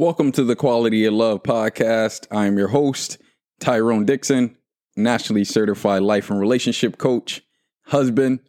Welcome to the Quality of Love podcast. I am your host, Tyrone Dixon, nationally certified life and relationship coach, husband,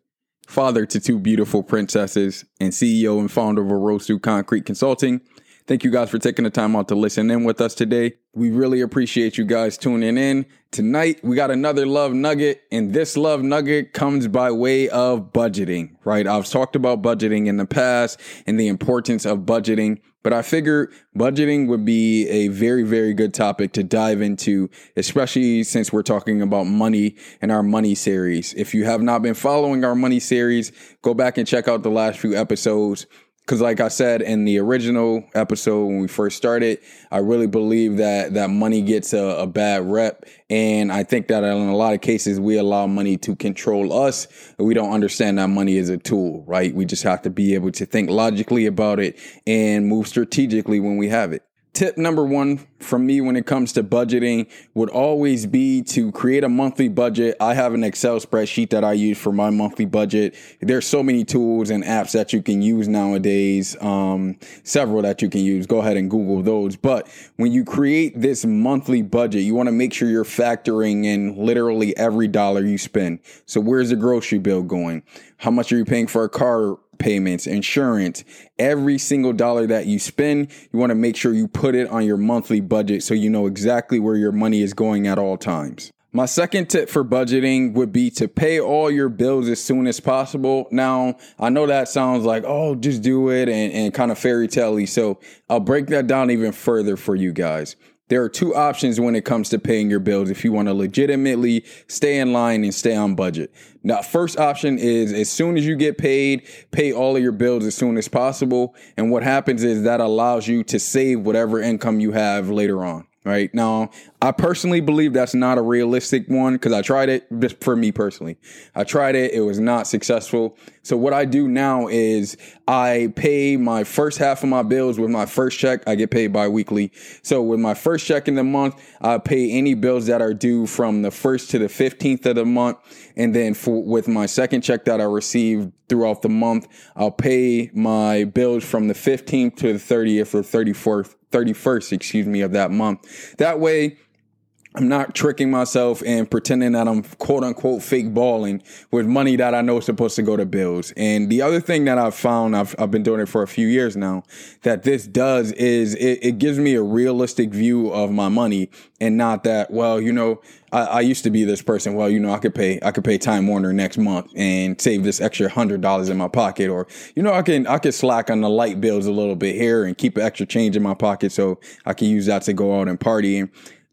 father to two beautiful princesses, and CEO and founder of Orosu Concrete Consulting. Thank you guys for taking the time out to listen in with us today. We really appreciate you guys tuning in. Tonight, we got another love nugget, and this love nugget comes by way of budgeting, right? I've talked about budgeting in the past and the importance of budgeting but I figure budgeting would be a very, very good topic to dive into, especially since we're talking about money in our money series. If you have not been following our money series, go back and check out the last few episodes because like i said in the original episode when we first started i really believe that that money gets a, a, bad rep. And i think that in a lot of cases we allow money to control us. We don't understand that money is a tool right? We just have to be able to think logically about it and move strategically when we have it tip number one from me when it comes to budgeting would always be to create a monthly budget. I have an Excel spreadsheet that I use for my monthly budget. There's so many tools and apps that you can use nowadays. Um, several that you can use. Go ahead and Google those. But when you create this monthly budget, you want to make sure you're factoring in literally every dollar you spend. So where's the grocery bill going? How much are you paying for a car payments, insurance, every single dollar that you spend, you want to make sure you put it on your monthly budget so you know exactly where your money is going at all times. My second tip for budgeting would be to pay all your bills as soon as possible. Now, I know that sounds like, oh, just do it and, and kind of fairy tale So I'll break that down even further for you guys. There are two options when it comes to paying your bills if you want to legitimately stay in line and stay on budget. Now, first option is as soon as you get paid, pay all of your bills as soon as possible. And what happens is that allows you to save whatever income you have later on right? Now i personally believe that's not a realistic one because i tried it just for me personally. I tried it it was not successful. So what i do now is i pay my first half of my bills with my first check. I get paid bi-weekly. So with my first check in the month i pay any bills that are due from the first to the 15th of the month. And then for with my second check that i receive throughout the month i'll pay my bills from the 15th to the 30th or 34th 31st, excuse me, of that month. That way, I'm not tricking myself and pretending that I'm quote unquote fake balling with money that I know is supposed to go to bills. And the other thing that I've found, I've, I've been doing it for a few years now, that this does is it, it gives me a realistic view of my money and not that, well, you know, I, I, used to be this person. Well, you know, I could pay, I could pay Time Warner next month and save this extra hundred dollars in my pocket, or you know, I can, I can slack on the light bills a little bit here and keep an extra change in my pocket so I can use that to go out and party. And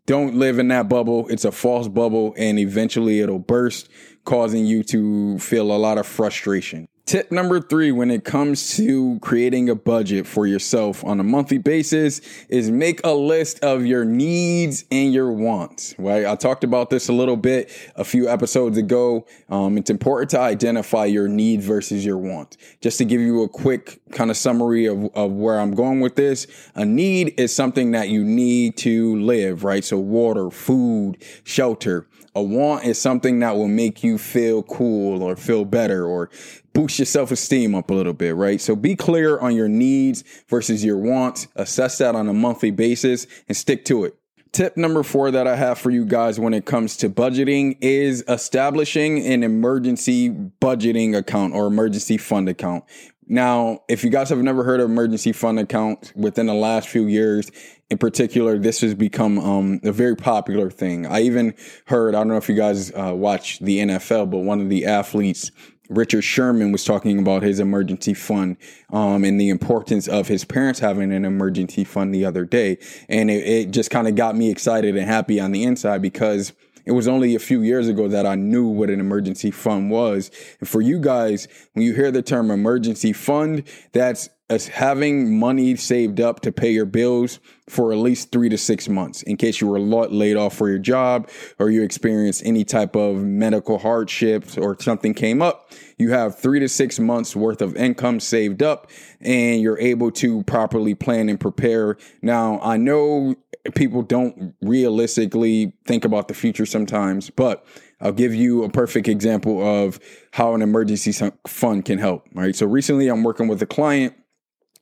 don't live in that bubble. It's a false bubble and eventually it'll burst, causing you to feel a lot of frustration. Tip number three when it comes to creating a budget for yourself on a monthly basis is make a list of your needs and your wants, right? I talked about this a little bit a few episodes ago. Um, it's important to identify your needs versus your wants. Just to give you a quick kind of summary of, of where I'm going with this, a need is something that you need to live, right? So water, food, shelter. A want is something that will make you feel cool or feel better or boost your self esteem up a little bit, right? So be clear on your needs versus your wants. Assess that on a monthly basis and stick to it. Tip number four that I have for you guys when it comes to budgeting is establishing an emergency budgeting account or emergency fund account. Now, if you guys have never heard of emergency fund accounts within the last few years, in particular, this has become um, a very popular thing. I even heard, I don't know if you guys uh, watch the NFL, but one of the athletes Richard Sherman was talking about his emergency fund um, and the importance of his parents having an emergency fund the other day. And it, it just kind of got me excited and happy on the inside because it was only a few years ago that I knew what an emergency fund was. And for you guys, when you hear the term emergency fund, that's as having money saved up to pay your bills for at least three to six months in case you were laid off for your job or you experienced any type of medical hardships or something came up. You have three to six months worth of income saved up and you're able to properly plan and prepare. Now, I know people don't realistically think about the future sometimes, but I'll give you a perfect example of how an emergency fund can help. Right. So recently I'm working with a client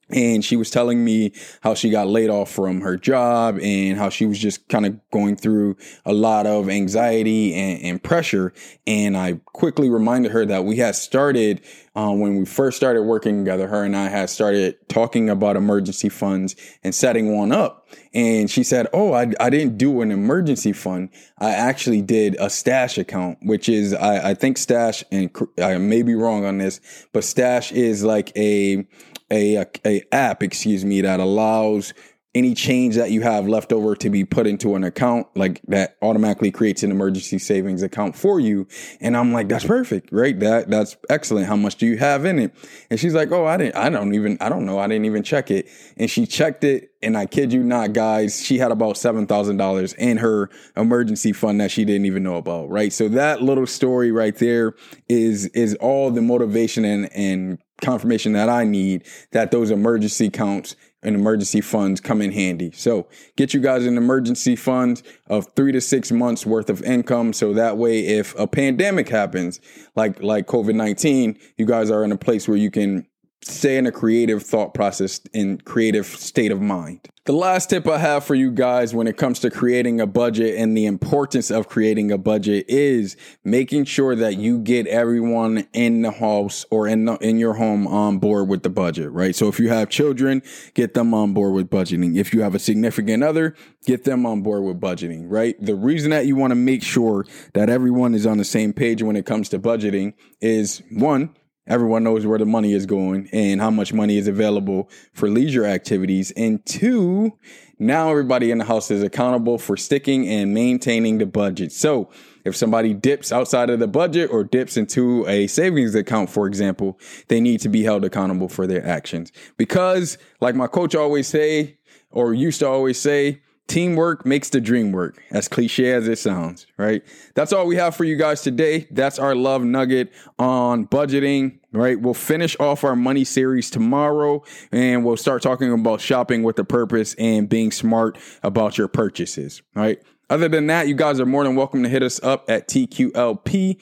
and she was telling me how she got laid off from her job and how she was just kind of going through a lot of anxiety and, and pressure. And I quickly reminded her that we had started uh, when we first started working together. Her and I had started talking about emergency funds and setting one up. And she said, "Oh, I, I didn't do an emergency fund. I actually did a stash account, which is I, I think stash and I may be wrong on this, but stash is like a a, a, a app, excuse me, that allows any change that you have left over to be put into an account like that automatically creates an emergency savings account for you. And i'm like that's perfect right? That that's excellent. How much do you have in it? And she's like oh i didn't i don't even i don't know. I didn't even check it. And she checked it and i kid you not guys she had about $7000 in her emergency fund that she didn't even know about right? So that little story right there is is all the motivation and and confirmation that I need that those emergency counts and emergency funds come in handy. So get you guys an emergency fund of three to six months worth of income. So that way, if a pandemic happens, like, like COVID-19, you guys are in a place where you can stay in a creative thought process and creative state of mind. The last tip I have for you guys when it comes to creating a budget and the importance of creating a budget is making sure that you get everyone in the house or in the, in your home on board with the budget, right? So if you have children, get them on board with budgeting. If you have a significant other, get them on board with budgeting, right? The reason that you want to make sure that everyone is on the same page when it comes to budgeting is one, Everyone knows where the money is going and how much money is available for leisure activities. And two, now everybody in the house is accountable for sticking and maintaining the budget. So if somebody dips outside of the budget or dips into a savings account, for example, they need to be held accountable for their actions. Because like my coach always say, or used to always say, Teamwork makes the dream work, as cliche as it sounds, right? That's all we have for you guys today. That's our love nugget on budgeting, right? We'll finish off our money series tomorrow and we'll start talking about shopping with a purpose and being smart about your purchases, right? Other than that, you guys are more than welcome to hit us up at TQLP20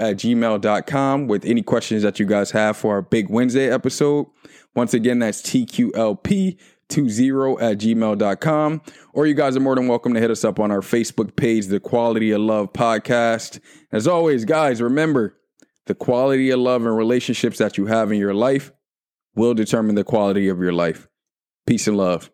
at gmail.com with any questions that you guys have for our Big Wednesday episode. Once again, that's TQLP 20 at gmail.com. Or you guys are more than welcome to hit us up on our Facebook page, The Quality of Love Podcast. As always, guys, remember the quality of love and relationships that you have in your life will determine the quality of your life. Peace and love.